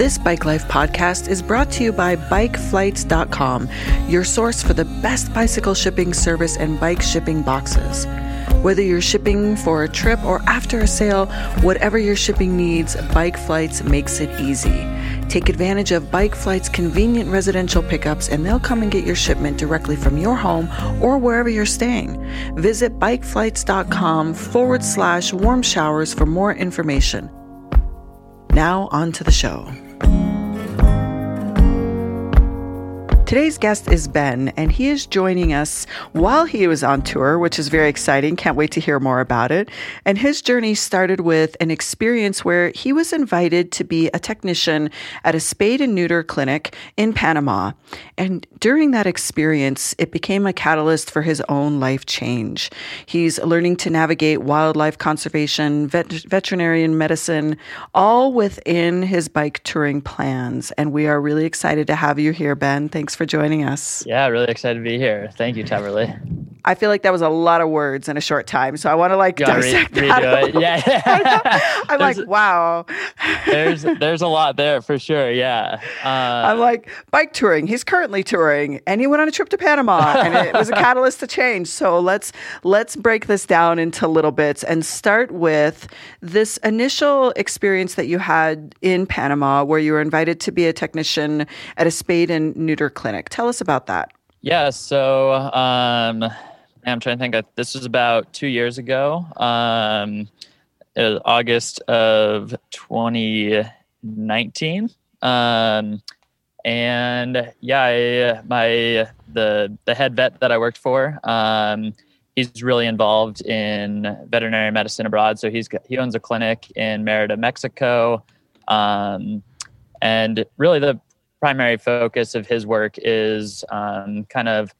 This Bike Life podcast is brought to you by BikeFlights.com, your source for the best bicycle shipping service and bike shipping boxes. Whether you're shipping for a trip or after a sale, whatever your shipping needs, Bike Flights makes it easy. Take advantage of Bike Flight's convenient residential pickups and they'll come and get your shipment directly from your home or wherever you're staying. Visit bikeflights.com forward slash warm showers for more information. Now, on to the show. Today's guest is Ben, and he is joining us while he was on tour, which is very exciting. Can't wait to hear more about it. And his journey started with an experience where he was invited to be a technician at a spay and neuter clinic in Panama. And during that experience, it became a catalyst for his own life change. He's learning to navigate wildlife conservation, vet- veterinarian medicine, all within his bike touring plans. And we are really excited to have you here, Ben. Thanks for joining us. Yeah, really excited to be here. Thank you, Taverly. I feel like that was a lot of words in a short time, so I want to like dissect re- that. It. Yeah, I'm like, wow. there's there's a lot there for sure. Yeah, uh, I'm like bike touring. He's currently touring, and he went on a trip to Panama, and it was a catalyst to change. So let's let's break this down into little bits and start with this initial experience that you had in Panama, where you were invited to be a technician at a spay and neuter clinic clinic. Tell us about that. Yeah, so um, I'm trying to think. This was about two years ago, um, August of 2019. Um, and yeah, I, my the the head vet that I worked for, um, he's really involved in veterinary medicine abroad. So he's he owns a clinic in Merida, Mexico, um, and really the primary focus of his work is um, kind of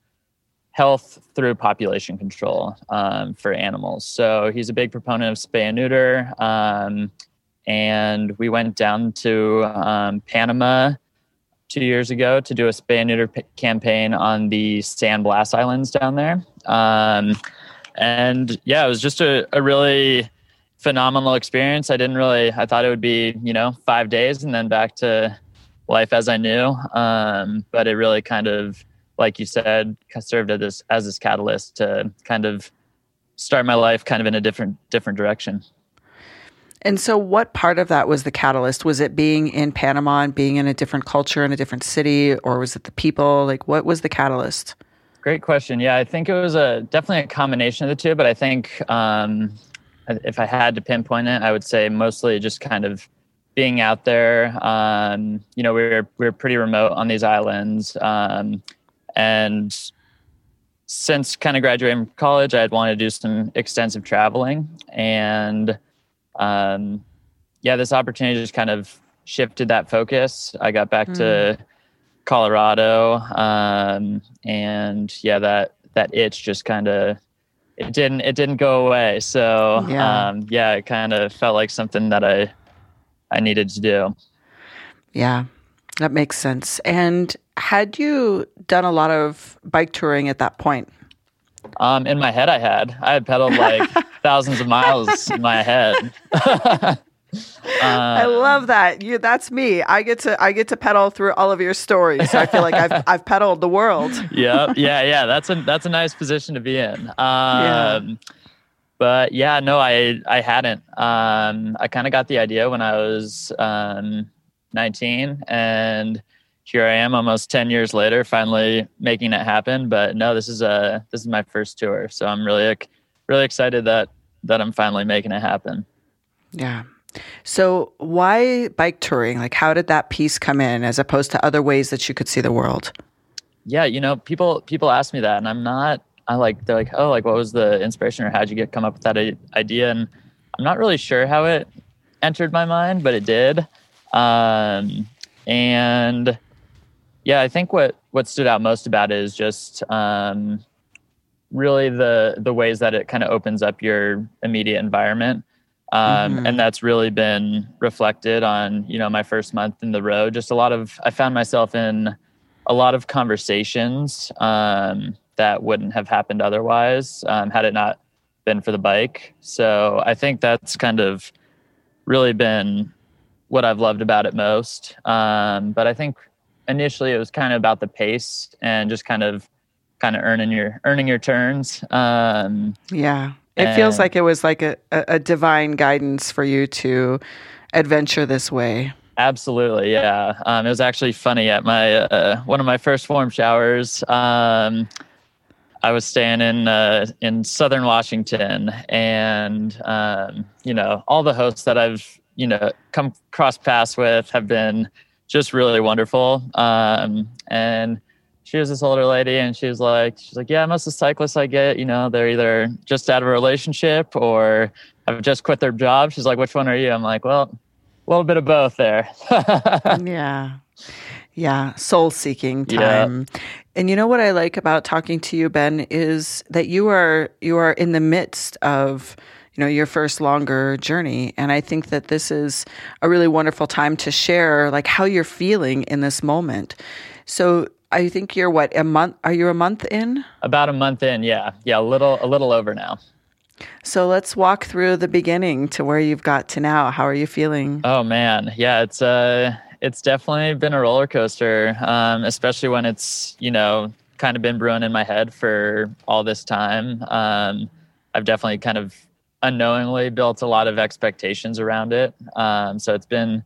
health through population control um, for animals. So he's a big proponent of spay and neuter. Um, and we went down to um, Panama two years ago to do a spay and neuter p- campaign on the San Blas Islands down there. Um, and yeah, it was just a, a really phenomenal experience. I didn't really, I thought it would be, you know, five days and then back to life as I knew. Um, but it really kind of, like you said, served as this as this catalyst to kind of start my life kind of in a different different direction. And so, what part of that was the catalyst? Was it being in Panama and being in a different culture in a different city, or was it the people? Like, what was the catalyst? Great question. Yeah, I think it was a definitely a combination of the two, but I think um, if I had to pinpoint it, I would say mostly just kind of being out there. Um, you know, we were we were pretty remote on these islands, um, and since kind of graduating from college, I had wanted to do some extensive traveling, and um, yeah, this opportunity just kind of shifted that focus. I got back mm. to hmm. Colorado, um, and yeah, that that itch just kind of it didn't it didn't go away. So yeah, um, yeah it kind of felt like something that I I needed to do. Yeah, that makes sense. And had you done a lot of bike touring at that point? Um, in my head, I had. I had pedaled like thousands of miles in my head. uh, I love that. You that's me. I get to I get to pedal through all of your stories. So I feel like I've I've pedaled the world. yeah, yeah, yeah. That's a that's a nice position to be in. Um, yeah but yeah, no, I I hadn't. Um, I kind of got the idea when I was um, 19, and here I am, almost 10 years later, finally making it happen. But no, this is a this is my first tour, so I'm really really excited that that I'm finally making it happen. Yeah. So why bike touring? Like, how did that piece come in, as opposed to other ways that you could see the world? Yeah, you know, people people ask me that, and I'm not I like they're like, oh, like what was the inspiration or how'd you get come up with that idea? And I'm not really sure how it entered my mind, but it did. Um, and yeah, I think what what stood out most about it is just um, really the the ways that it kind of opens up your immediate environment. Um, mm-hmm. and that's really been reflected on you know my first month in the road just a lot of i found myself in a lot of conversations um, that wouldn't have happened otherwise um, had it not been for the bike so i think that's kind of really been what i've loved about it most um, but i think initially it was kind of about the pace and just kind of kind of earning your earning your turns. Um, yeah, it feels like it was like a, a divine guidance for you to adventure this way. Absolutely, yeah. Um, it was actually funny at my uh, one of my first warm showers. Um, I was staying in uh, in Southern Washington, and um, you know all the hosts that I've you know come cross paths with have been just really wonderful. Um, and she was this older lady and she was like she's like yeah most of the cyclists i get you know they're either just out of a relationship or have just quit their job. She's like which one are you? I'm like well a little bit of both there. Yeah. Yeah. Soul seeking time. yeah. And you know what i like about talking to you ben is that you are you are in the midst of you know your first longer journey and i think that this is a really wonderful time to share like how you're feeling in this moment so I think you're what a month. Are you a month in? About a month in, yeah, yeah, a little, a little over now. So let's walk through the beginning to where you've got to now. How are you feeling? Oh man, yeah, it's uh, it's definitely been a roller coaster, um, especially when it's you know kind of been brewing in my head for all this time. Um, I've definitely kind of unknowingly built a lot of expectations around it. Um, so it's been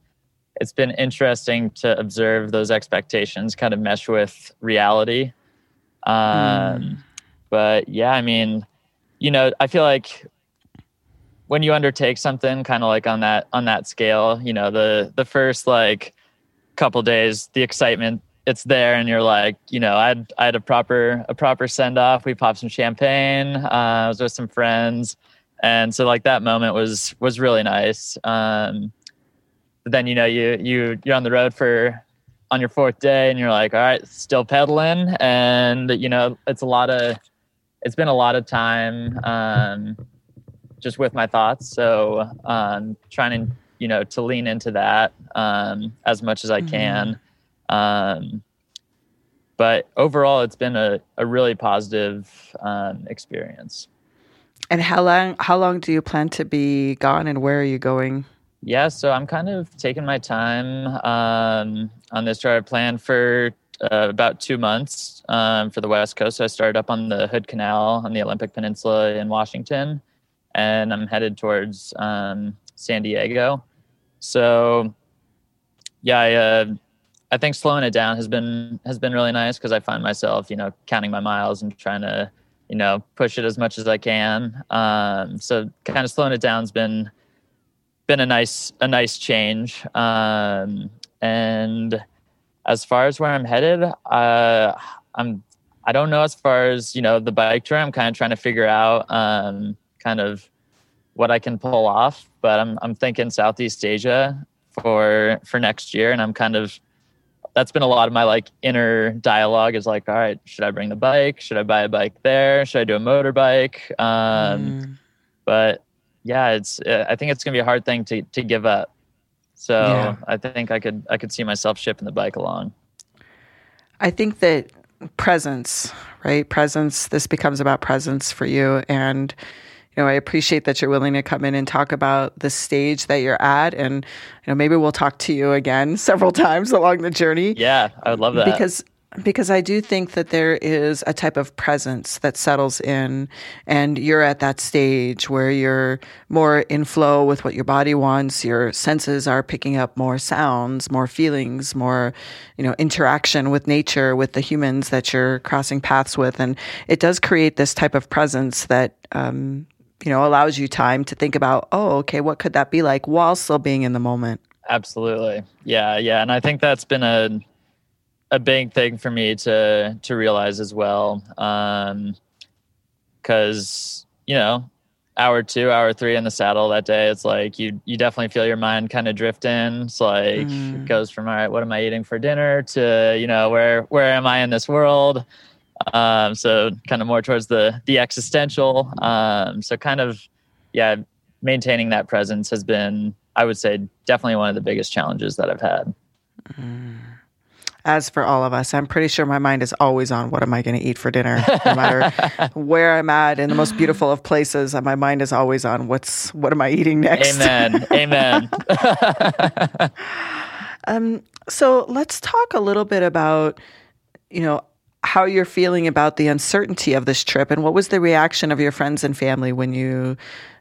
it's been interesting to observe those expectations kind of mesh with reality. Um, mm. But yeah, I mean, you know, I feel like when you undertake something kind of like on that on that scale, you know, the the first like couple days, the excitement it's there, and you're like, you know, I had I had a proper a proper send off. We popped some champagne. Uh, I was with some friends, and so like that moment was was really nice. Um, but then you know you you you're on the road for on your fourth day and you're like all right still pedaling and you know it's a lot of it's been a lot of time um, just with my thoughts so um, trying to you know to lean into that um, as much as i mm-hmm. can mm-hmm. but overall it's been a, a really positive um, experience and how long how long do you plan to be gone and where are you going yeah, so I'm kind of taking my time um, on this tour. I planned for uh, about two months um, for the West Coast. So I started up on the Hood Canal on the Olympic Peninsula in Washington, and I'm headed towards um, San Diego. So, yeah, I, uh, I think slowing it down has been has been really nice because I find myself, you know, counting my miles and trying to, you know, push it as much as I can. Um, so, kind of slowing it down has been been a nice a nice change. Um, and as far as where I'm headed, uh, I'm I don't know as far as you know the bike tour. I'm kind of trying to figure out um, kind of what I can pull off. But I'm I'm thinking Southeast Asia for for next year, and I'm kind of that's been a lot of my like inner dialogue is like, all right, should I bring the bike? Should I buy a bike there? Should I do a motorbike? Um, mm. But yeah, it's uh, I think it's gonna be a hard thing to to give up. So yeah. I think I could I could see myself shipping the bike along. I think that presence, right? Presence. This becomes about presence for you, and you know I appreciate that you're willing to come in and talk about the stage that you're at, and you know maybe we'll talk to you again several times along the journey. Yeah, I would love that because because I do think that there is a type of presence that settles in, and you're at that stage where you're more in flow with what your body wants. Your senses are picking up more sounds, more feelings, more, you know, interaction with nature, with the humans that you're crossing paths with, and it does create this type of presence that. Um, you know, allows you time to think about, oh, okay, what could that be like while still being in the moment? Absolutely. Yeah, yeah. And I think that's been a a big thing for me to to realize as well. Um, because you know, hour two, hour three in the saddle that day, it's like you you definitely feel your mind kind of drift in. It's like mm. it goes from all right, what am I eating for dinner to you know where where am I in this world? Um, so kind of more towards the the existential. Um, so kind of yeah, maintaining that presence has been, I would say, definitely one of the biggest challenges that I've had. Mm as for all of us, I'm pretty sure my mind is always on what am I going to eat for dinner, no matter where I'm at in the most beautiful of places. My mind is always on what's what am I eating next. Amen. Amen. um, so let's talk a little bit about, you know, how you're feeling about the uncertainty of this trip, and what was the reaction of your friends and family when you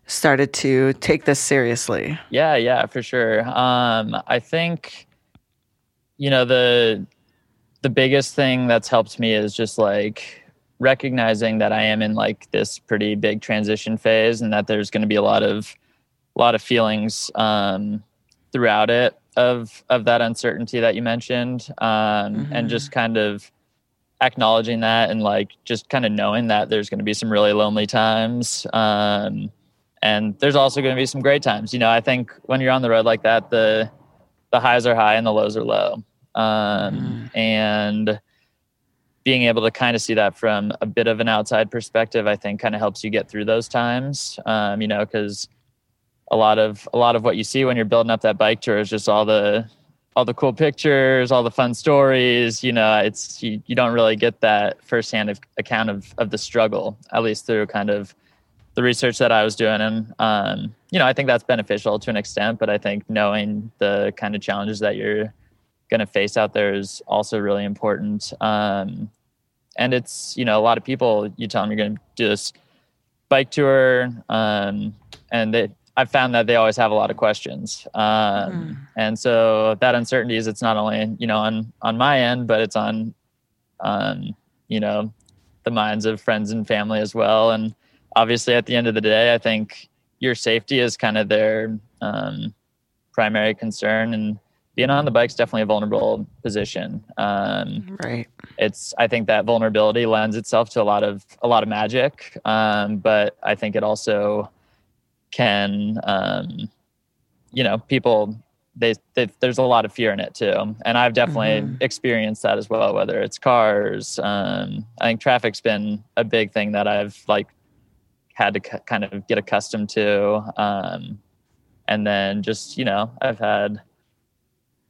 started to take this seriously? Yeah, yeah, for sure. Um, I think you know the the biggest thing that's helped me is just like recognizing that I am in like this pretty big transition phase and that there's going to be a lot of a lot of feelings um, throughout it of of that uncertainty that you mentioned um, mm-hmm. and just kind of acknowledging that and like just kind of knowing that there's going to be some really lonely times um, and there's also going to be some great times you know i think when you're on the road like that the the highs are high and the lows are low um, mm. and being able to kind of see that from a bit of an outside perspective, I think kind of helps you get through those times. Um, you know, because a lot of a lot of what you see when you're building up that bike tour is just all the all the cool pictures, all the fun stories. You know, it's you, you don't really get that firsthand account of of the struggle, at least through kind of the research that I was doing. And um, you know, I think that's beneficial to an extent. But I think knowing the kind of challenges that you're going to face out there is also really important. Um, and it's, you know, a lot of people, you tell them you're going to do this bike tour. Um, and they, I've found that they always have a lot of questions. Um, mm. And so that uncertainty is, it's not only, you know, on, on my end, but it's on, on, you know, the minds of friends and family as well. And obviously at the end of the day, I think your safety is kind of their um, primary concern. And, being on the bike is definitely a vulnerable position. Um, right. It's I think that vulnerability lends itself to a lot of a lot of magic, um, but I think it also can, um, you know, people they, they, there's a lot of fear in it too, and I've definitely mm-hmm. experienced that as well. Whether it's cars, um, I think traffic's been a big thing that I've like had to c- kind of get accustomed to, um, and then just you know I've had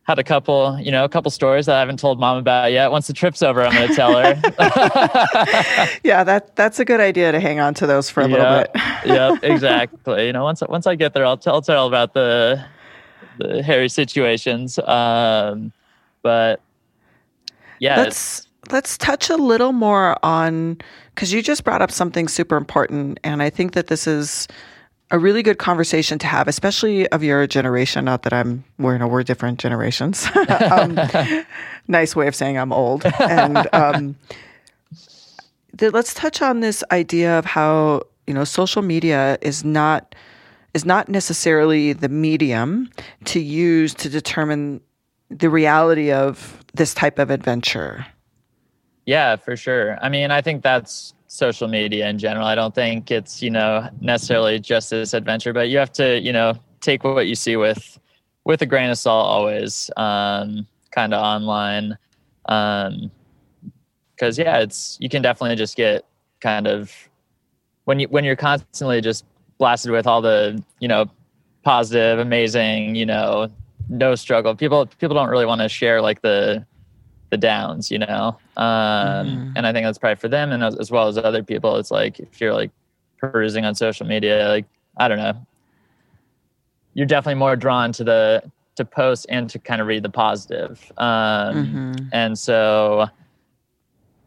had a couple, you know, a couple stories that I haven't told mom about yet. Once the trip's over, I'm going to tell her. yeah, that that's a good idea to hang on to those for a little bit. yep, exactly. You know, once once I get there, I'll tell tell about the the hairy situations. Um, but yeah, let's let's touch a little more on because you just brought up something super important, and I think that this is a really good conversation to have, especially of your generation. Not that I'm, we're, no, we're different generations. um, nice way of saying I'm old. And um, the, let's touch on this idea of how you know social media is not is not necessarily the medium to use to determine the reality of this type of adventure. Yeah, for sure. I mean, I think that's social media in general. I don't think it's, you know, necessarily just this adventure, but you have to, you know, take what you see with with a grain of salt always, um, kind of online. Um, cause yeah, it's, you can definitely just get kind of when you, when you're constantly just blasted with all the, you know, positive, amazing, you know, no struggle. People, people don't really want to share like the, the downs, you know? Um, mm-hmm. And I think that's probably for them and as, as, well as other people. It's like if you're like perusing on social media, like, I don't know, you're definitely more drawn to the, to post and to kind of read the positive. Um, mm-hmm. And so,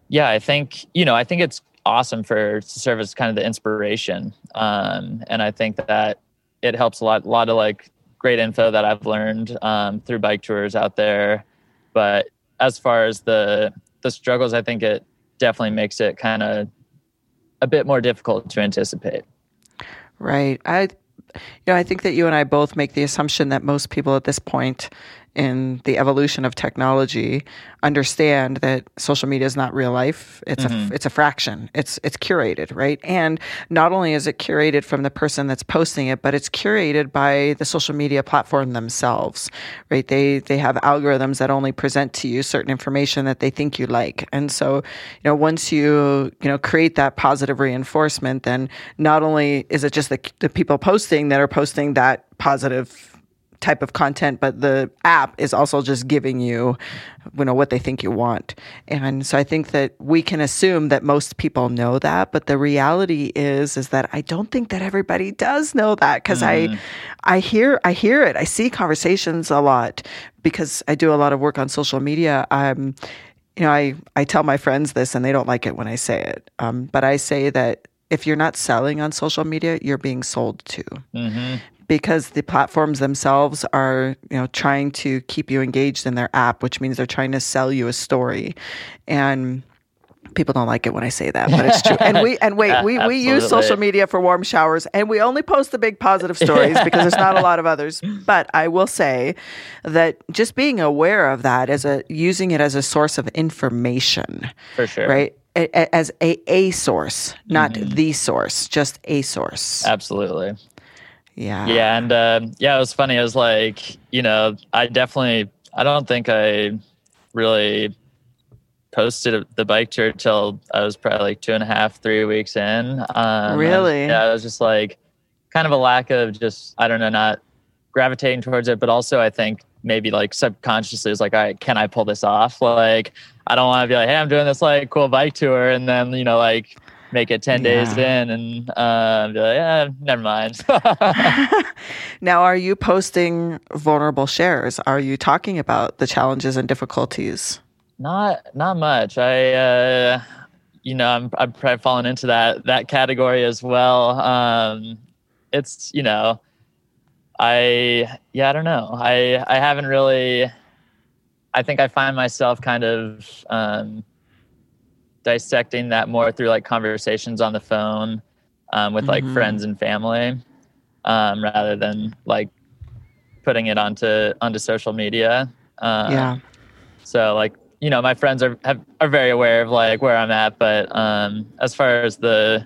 yeah, I think, you know, I think it's awesome for to serve as kind of the inspiration. Um, and I think that it helps a lot, a lot of like great info that I've learned um, through bike tours out there. But as far as the the struggles, I think it definitely makes it kind of a bit more difficult to anticipate. Right. I you know, I think that you and I both make the assumption that most people at this point in the evolution of technology understand that social media is not real life. It's mm-hmm. a it's a fraction. It's it's curated, right? And not only is it curated from the person that's posting it, but it's curated by the social media platform themselves, right? They they have algorithms that only present to you certain information that they think you like. And so, you know, once you, you know, create that positive reinforcement, then not only is it just the the people posting that are posting that positive type of content, but the app is also just giving you, you know, what they think you want. And so I think that we can assume that most people know that, but the reality is is that I don't think that everybody does know that because mm. I I hear I hear it. I see conversations a lot because I do a lot of work on social media. Um, you know, I, I tell my friends this and they don't like it when I say it. Um, but I say that if you're not selling on social media, you're being sold to. Mm-hmm because the platforms themselves are you know trying to keep you engaged in their app which means they're trying to sell you a story and people don't like it when I say that, but it's true. And we and wait, we, we use social media for warm showers and we only post the big positive stories because there's not a lot of others. But I will say that just being aware of that as a using it as a source of information. For sure. Right? As a a source, not mm-hmm. the source, just a source. Absolutely. Yeah. Yeah. And uh, yeah, it was funny. I was like, you know, I definitely, I don't think I really posted the bike tour till I was probably like two and a half, three weeks in. Um, really? Yeah. I was just like, kind of a lack of just, I don't know, not gravitating towards it, but also I think maybe like subconsciously is like, all right, can I pull this off? Like, I don't want to be like, hey, I'm doing this like cool bike tour, and then you know like make it 10 yeah. days in and uh, be like, yeah, never mind. now, are you posting vulnerable shares? Are you talking about the challenges and difficulties? Not, not much. I, uh, you know, I'm, I'm probably falling into that, that category as well. Um, it's, you know, I, yeah, I don't know. I, I haven't really, I think I find myself kind of, um, dissecting that more through like conversations on the phone um, with like mm-hmm. friends and family um, rather than like putting it onto onto social media. Um, yeah. So like you know my friends are have, are very aware of like where I'm at, but um, as far as the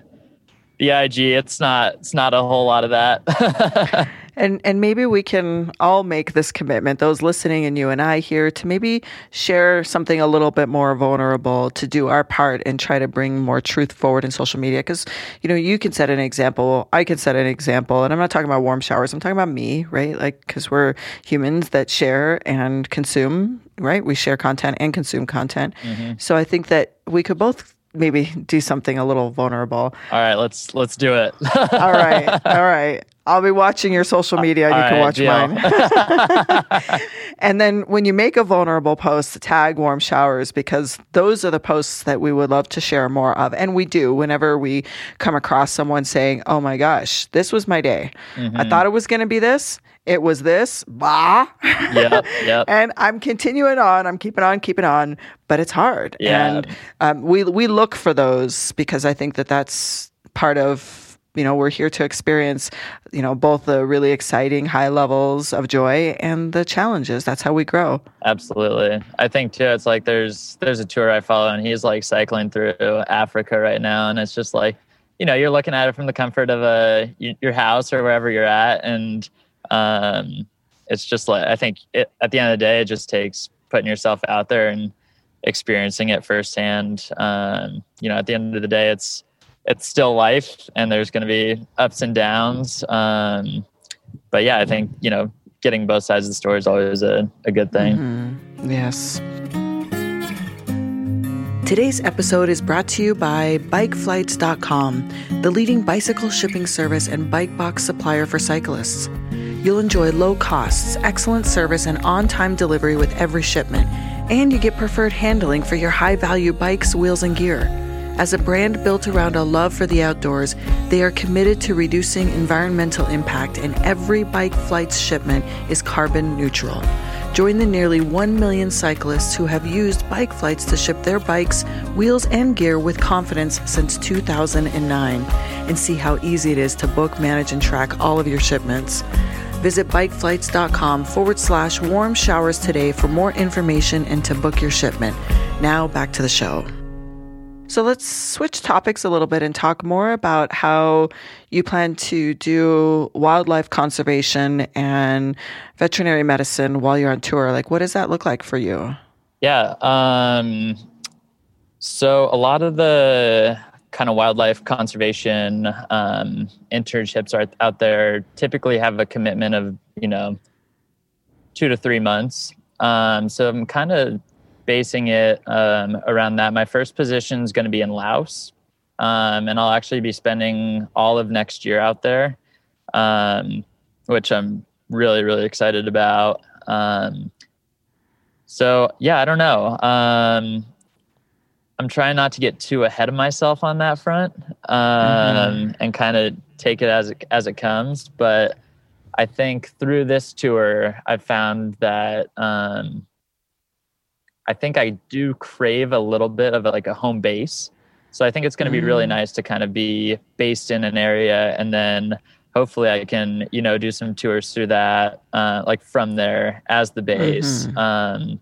the IG, it's not it's not a whole lot of that. And and maybe we can all make this commitment, those listening and you and I here, to maybe share something a little bit more vulnerable to do our part and try to bring more truth forward in social media. Because you know, you can set an example, I can set an example, and I'm not talking about warm showers. I'm talking about me, right? Like because we're humans that share and consume, right? We share content and consume content. Mm-hmm. So I think that we could both maybe do something a little vulnerable. All right, let's let's do it. all right, all right. I'll be watching your social media and you can watch mine. and then when you make a vulnerable post, tag warm showers because those are the posts that we would love to share more of. And we do whenever we come across someone saying, Oh my gosh, this was my day. Mm-hmm. I thought it was going to be this. It was this, bah. Yep, yep. and I'm continuing on. I'm keeping on, keeping on, but it's hard. Yeah. And um, we we look for those because I think that that's part of you know we're here to experience you know both the really exciting high levels of joy and the challenges. That's how we grow. Absolutely. I think too it's like there's there's a tour i follow and he's like cycling through africa right now and it's just like you know you're looking at it from the comfort of a your house or wherever you're at and um it's just like i think it, at the end of the day it just takes putting yourself out there and experiencing it firsthand. Um you know at the end of the day it's it's still life and there's going to be ups and downs. Um, but yeah, I think, you know, getting both sides of the story is always a, a good thing. Mm-hmm. Yes. Today's episode is brought to you by BikeFlights.com, the leading bicycle shipping service and bike box supplier for cyclists. You'll enjoy low costs, excellent service, and on time delivery with every shipment, and you get preferred handling for your high value bikes, wheels, and gear. As a brand built around a love for the outdoors, they are committed to reducing environmental impact, and every bike flight's shipment is carbon neutral. Join the nearly 1 million cyclists who have used bike flights to ship their bikes, wheels, and gear with confidence since 2009 and see how easy it is to book, manage, and track all of your shipments. Visit bikeflights.com forward slash warm showers today for more information and to book your shipment. Now back to the show. So let's switch topics a little bit and talk more about how you plan to do wildlife conservation and veterinary medicine while you're on tour. Like, what does that look like for you? Yeah. Um, so a lot of the kind of wildlife conservation um, internships are out there typically have a commitment of you know two to three months. Um, so I'm kind of basing it um, around that. My first position is going to be in Laos, um, and I'll actually be spending all of next year out there, um, which I'm really really excited about. Um, so yeah, I don't know. Um, I'm trying not to get too ahead of myself on that front, um, mm-hmm. and kind of take it as it, as it comes. But I think through this tour, I've found that um, I think I do crave a little bit of like a home base. So I think it's going to be really mm. nice to kind of be based in an area and then hopefully I can, you know, do some tours through that, uh, like from there as the base. Mm-hmm. Um,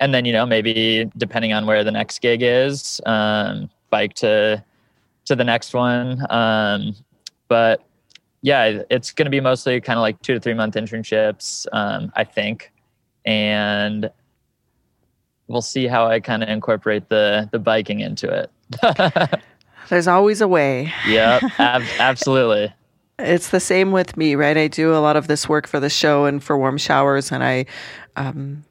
and then, you know, maybe depending on where the next gig is, um, bike to, to the next one. Um, but yeah, it's going to be mostly kind of like two to three month internships, um, I think. And we'll see how I kind of incorporate the the biking into it. There's always a way. yeah, ab- absolutely. It's the same with me, right? I do a lot of this work for the show and for warm showers, and I um,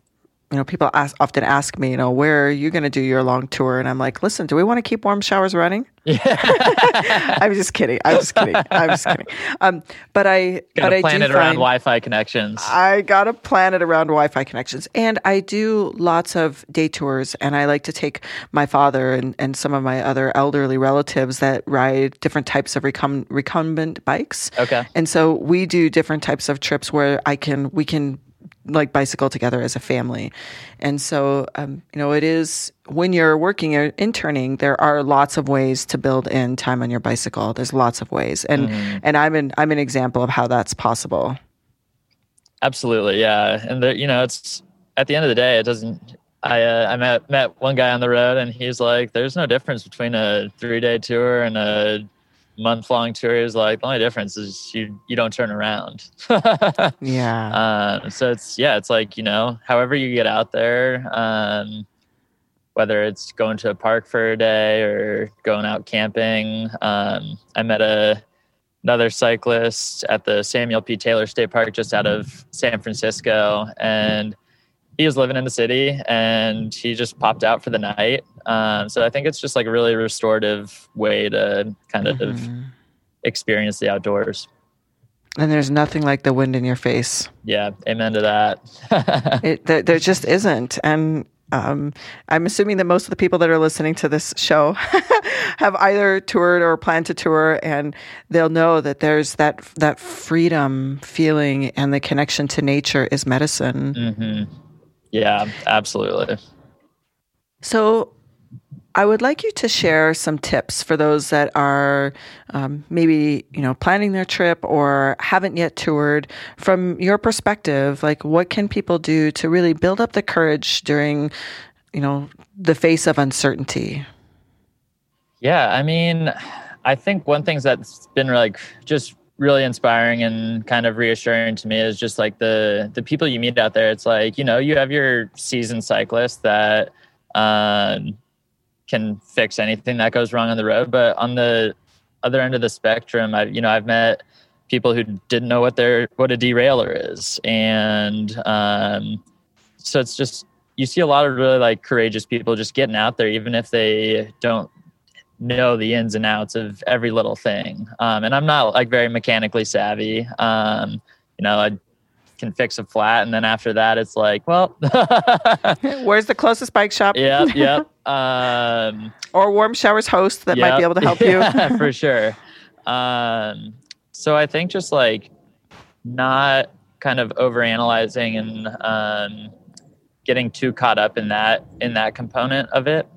you know, people ask, often ask me, you know, where are you going to do your long tour? And I'm like, listen, do we want to keep warm showers running? Yeah. I'm just kidding. I'm just kidding. I'm just kidding. Um, but I gotta but plan I it around Wi-Fi connections. I gotta plan it around Wi-Fi connections, and I do lots of day tours, and I like to take my father and, and some of my other elderly relatives that ride different types of recum- recumbent bikes. Okay. And so we do different types of trips where I can we can like bicycle together as a family. And so, um, you know, it is when you're working or interning, there are lots of ways to build in time on your bicycle. There's lots of ways. And, mm. and I'm an, I'm an example of how that's possible. Absolutely. Yeah. And the, you know, it's at the end of the day, it doesn't, I, uh, I met, met one guy on the road and he's like, there's no difference between a three day tour and a month long tour is like the only difference is you you don't turn around. yeah. Uh, so it's yeah, it's like you know, however you get out there, um, whether it's going to a park for a day or going out camping. Um, I met a another cyclist at the Samuel P. Taylor State Park just out of San Francisco, and he was living in the city and he just popped out for the night. Um, so I think it's just like a really restorative way to kind of mm-hmm. experience the outdoors. And there's nothing like the wind in your face. Yeah, amen to that. it, there, there, just isn't. And um, I'm assuming that most of the people that are listening to this show have either toured or plan to tour, and they'll know that there's that that freedom feeling and the connection to nature is medicine. Mm-hmm. Yeah, absolutely. So, I would like you to share some tips for those that are um, maybe you know planning their trip or haven't yet toured. From your perspective, like what can people do to really build up the courage during you know the face of uncertainty? Yeah, I mean, I think one thing that's been like just really inspiring and kind of reassuring to me is just like the the people you meet out there. It's like you know you have your seasoned cyclist that um, can fix anything that goes wrong on the road, but on the other end of the spectrum, I you know I've met people who didn't know what their what a derailleur is, and um, so it's just you see a lot of really like courageous people just getting out there, even if they don't know the ins and outs of every little thing. Um, and I'm not like very mechanically savvy. Um, you know, I can fix a flat, and then after that, it's like, well, where's the closest bike shop? Yeah, yeah. Um, or warm showers host that yep, might be able to help yeah, you. for sure. Um, so I think just like not kind of over analyzing and um, getting too caught up in that in that component of it.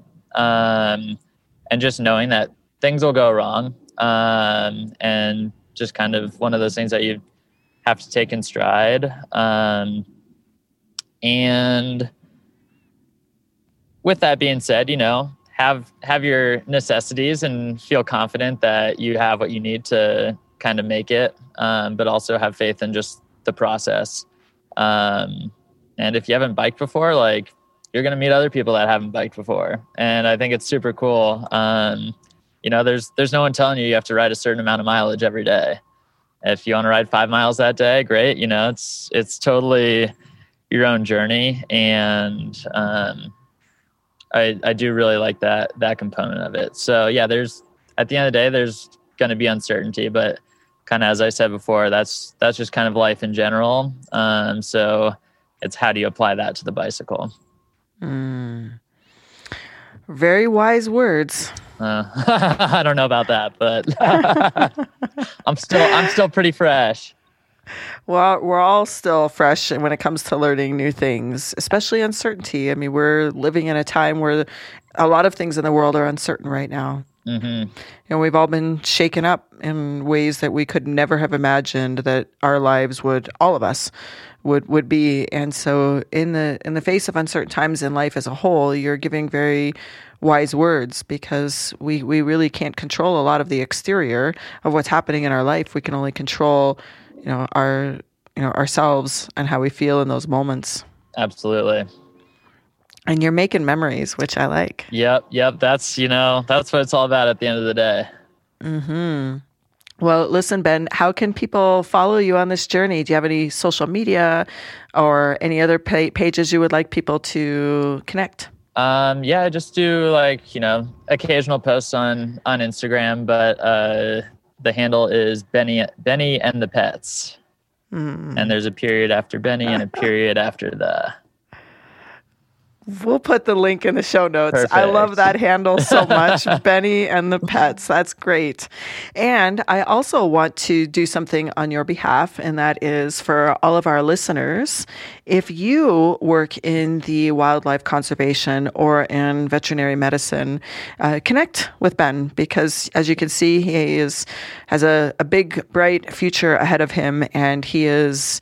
And just knowing that things will go wrong um, and just kind of one of those things that you have to take in stride. Um, and with that being said, you know, have have your necessities and feel confident that you have what you need to kind of make it, um, but also have faith in just the process. Um, and if you haven't biked before, like you're going to meet other people that haven't biked before, and I think it's super cool. Um, you know, there's there's no one telling you you have to ride a certain amount of mileage every day. If you want to ride five miles that day, great. You know, it's it's totally your own journey, and um, I I do really like that that component of it. So yeah, there's at the end of the day, there's going to be uncertainty, but kind of as I said before, that's that's just kind of life in general. Um, so it's how do you apply that to the bicycle? Mm. Very wise words. Uh, I don't know about that, but I'm still I'm still pretty fresh. Well, we're all still fresh when it comes to learning new things, especially uncertainty. I mean, we're living in a time where a lot of things in the world are uncertain right now. Mm-hmm. And we've all been shaken up in ways that we could never have imagined that our lives would, all of us, would would be. And so, in the in the face of uncertain times in life as a whole, you're giving very wise words because we we really can't control a lot of the exterior of what's happening in our life. We can only control, you know, our you know ourselves and how we feel in those moments. Absolutely and you're making memories, which I like. Yep, yep. That's you know that's what it's all about at the end of the day. Hmm. Well, listen, Ben. How can people follow you on this journey? Do you have any social media or any other pa- pages you would like people to connect? Um, yeah, I just do like you know occasional posts on on Instagram, but uh, the handle is Benny Benny and the Pets, mm. and there's a period after Benny and a period after the. We'll put the link in the show notes. Perfect. I love that handle so much. Benny and the pets. That's great. And I also want to do something on your behalf, and that is for all of our listeners. If you work in the wildlife conservation or in veterinary medicine, uh, connect with Ben because, as you can see, he is has a, a big, bright future ahead of him, and he is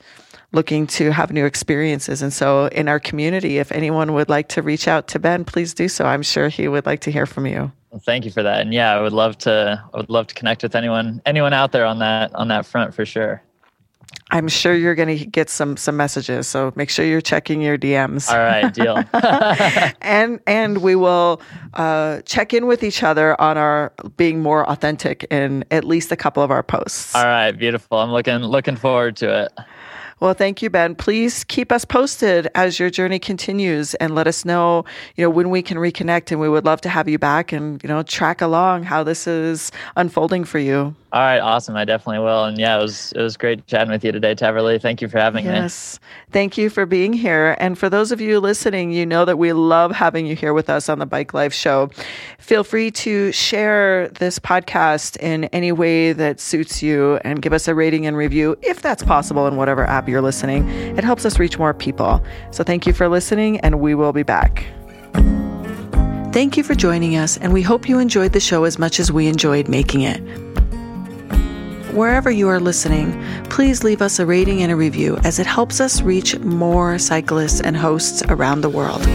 looking to have new experiences. And so, in our community, if anyone would like to reach out to Ben, please do so. I'm sure he would like to hear from you. Well, thank you for that. And yeah, I would love to. I would love to connect with anyone, anyone out there on that on that front for sure. I'm sure you're going to get some some messages, so make sure you're checking your DMs. All right, deal. and and we will uh, check in with each other on our being more authentic in at least a couple of our posts. All right, beautiful. I'm looking looking forward to it. Well, thank you, Ben. Please keep us posted as your journey continues and let us know, you know, when we can reconnect. And we would love to have you back and, you know, track along how this is unfolding for you. All right, awesome. I definitely will. And yeah, it was it was great chatting with you today, Taverly. Thank you for having yes. me. Yes. Thank you for being here. And for those of you listening, you know that we love having you here with us on the Bike Life Show. Feel free to share this podcast in any way that suits you and give us a rating and review if that's possible in whatever app you're listening. It helps us reach more people. So thank you for listening, and we will be back. Thank you for joining us, and we hope you enjoyed the show as much as we enjoyed making it. Wherever you are listening, please leave us a rating and a review as it helps us reach more cyclists and hosts around the world.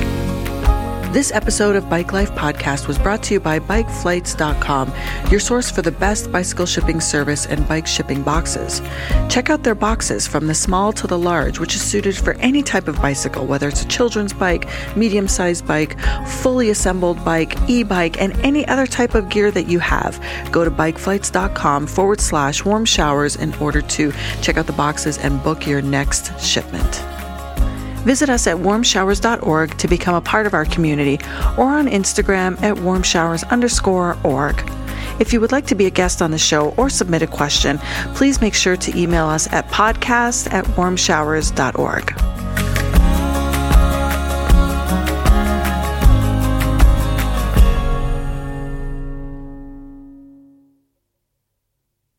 This episode of Bike Life Podcast was brought to you by BikeFlights.com, your source for the best bicycle shipping service and bike shipping boxes. Check out their boxes from the small to the large, which is suited for any type of bicycle, whether it's a children's bike, medium sized bike, fully assembled bike, e bike, and any other type of gear that you have. Go to BikeFlights.com forward slash warm showers in order to check out the boxes and book your next shipment. Visit us at warmshowers.org to become a part of our community or on Instagram at warmshowers underscore org. If you would like to be a guest on the show or submit a question, please make sure to email us at podcast at warmshowers.org.